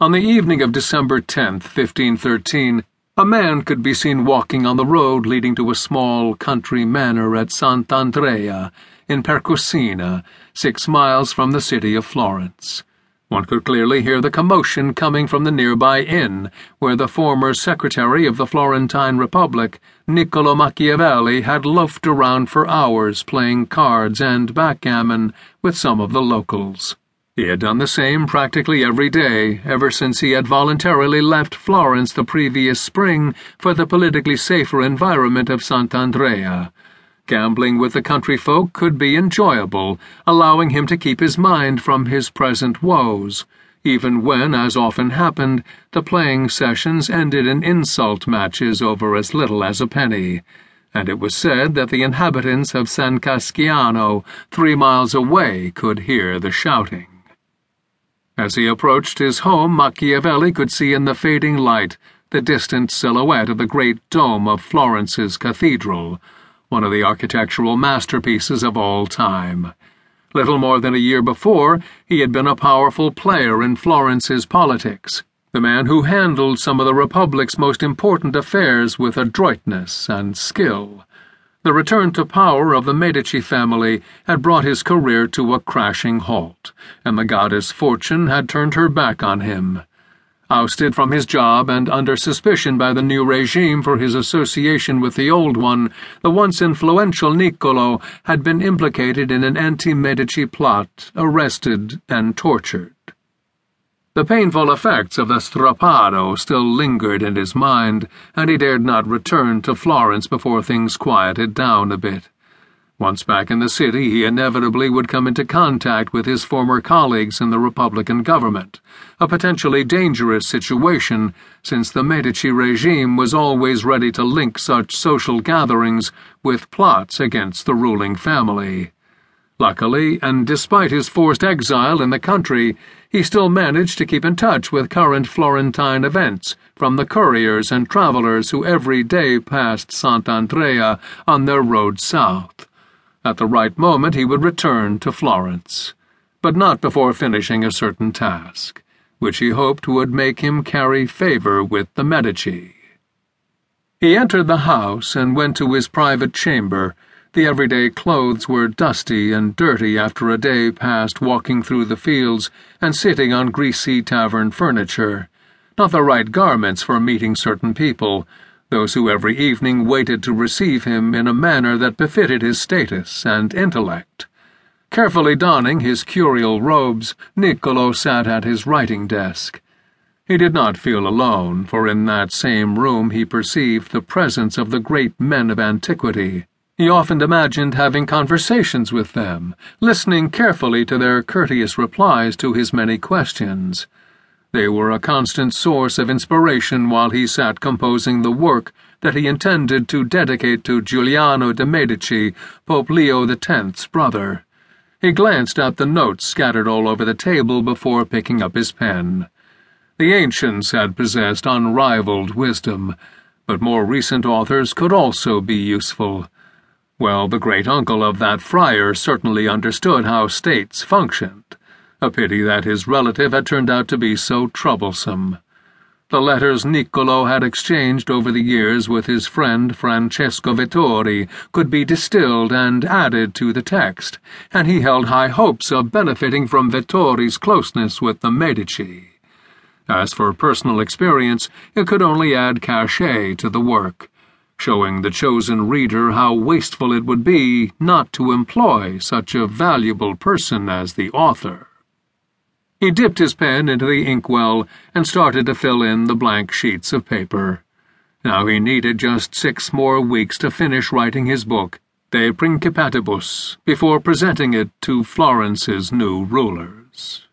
On the evening of December 10th, 1513, a man could be seen walking on the road leading to a small country manor at Sant'Andrea in Percussina, six miles from the city of Florence. One could clearly hear the commotion coming from the nearby inn, where the former secretary of the Florentine Republic, Niccolo Machiavelli, had loafed around for hours playing cards and backgammon with some of the locals. He had done the same practically every day ever since he had voluntarily left Florence the previous spring for the politically safer environment of Sant'Andrea. Gambling with the country folk could be enjoyable, allowing him to keep his mind from his present woes, even when, as often happened, the playing sessions ended in insult matches over as little as a penny and it was said that the inhabitants of San Casciano, three miles away, could hear the shouting. As he approached his home, Machiavelli could see in the fading light the distant silhouette of the great dome of Florence's cathedral, one of the architectural masterpieces of all time. Little more than a year before, he had been a powerful player in Florence's politics, the man who handled some of the Republic's most important affairs with adroitness and skill. The return to power of the Medici family had brought his career to a crashing halt, and the goddess Fortune had turned her back on him. Ousted from his job and under suspicion by the new regime for his association with the old one, the once influential Niccolo had been implicated in an anti Medici plot, arrested, and tortured. The painful effects of the strappado still lingered in his mind, and he dared not return to Florence before things quieted down a bit. Once back in the city, he inevitably would come into contact with his former colleagues in the Republican government, a potentially dangerous situation since the Medici regime was always ready to link such social gatherings with plots against the ruling family. Luckily, and despite his forced exile in the country, he still managed to keep in touch with current Florentine events from the couriers and travelers who every day passed Sant'Andrea on their road south. At the right moment, he would return to Florence, but not before finishing a certain task, which he hoped would make him carry favor with the Medici. He entered the house and went to his private chamber the everyday clothes were dusty and dirty after a day passed walking through the fields and sitting on greasy tavern furniture. Not the right garments for meeting certain people, those who every evening waited to receive him in a manner that befitted his status and intellect. Carefully donning his curial robes, Niccolo sat at his writing desk. He did not feel alone, for in that same room he perceived the presence of the great men of antiquity. He often imagined having conversations with them, listening carefully to their courteous replies to his many questions. They were a constant source of inspiration while he sat composing the work that he intended to dedicate to Giuliano de' Medici, Pope Leo X's brother. He glanced at the notes scattered all over the table before picking up his pen. The ancients had possessed unrivaled wisdom, but more recent authors could also be useful. Well, the great uncle of that friar certainly understood how states functioned. A pity that his relative had turned out to be so troublesome. The letters Niccolo had exchanged over the years with his friend Francesco Vettori could be distilled and added to the text, and he held high hopes of benefiting from Vettori's closeness with the Medici. As for personal experience, it could only add cachet to the work showing the chosen reader how wasteful it would be not to employ such a valuable person as the author. He dipped his pen into the inkwell and started to fill in the blank sheets of paper. Now he needed just six more weeks to finish writing his book, De Principatibus, before presenting it to Florence's new rulers.